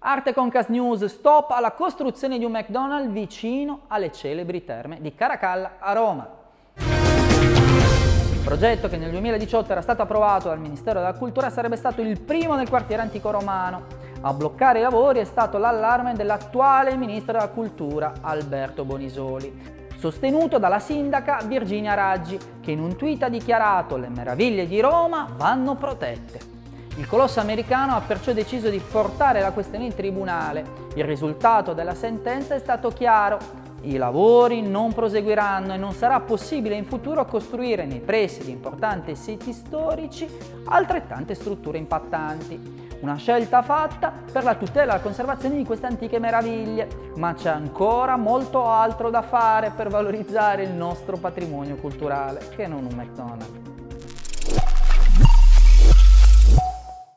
Arte Concast News, stop alla costruzione di un McDonald's vicino alle celebri terme di Caracalla a Roma. Il progetto che nel 2018 era stato approvato dal Ministero della Cultura sarebbe stato il primo nel quartiere antico romano. A bloccare i lavori è stato l'allarme dell'attuale Ministro della Cultura Alberto Bonisoli, sostenuto dalla sindaca Virginia Raggi, che in un tweet ha dichiarato le meraviglie di Roma vanno protette. Il colosso americano ha perciò deciso di portare la questione in tribunale. Il risultato della sentenza è stato chiaro. I lavori non proseguiranno e non sarà possibile in futuro costruire nei pressi di importanti siti storici altrettante strutture impattanti. Una scelta fatta per la tutela e la conservazione di queste antiche meraviglie, ma c'è ancora molto altro da fare per valorizzare il nostro patrimonio culturale, che non un McDonald's.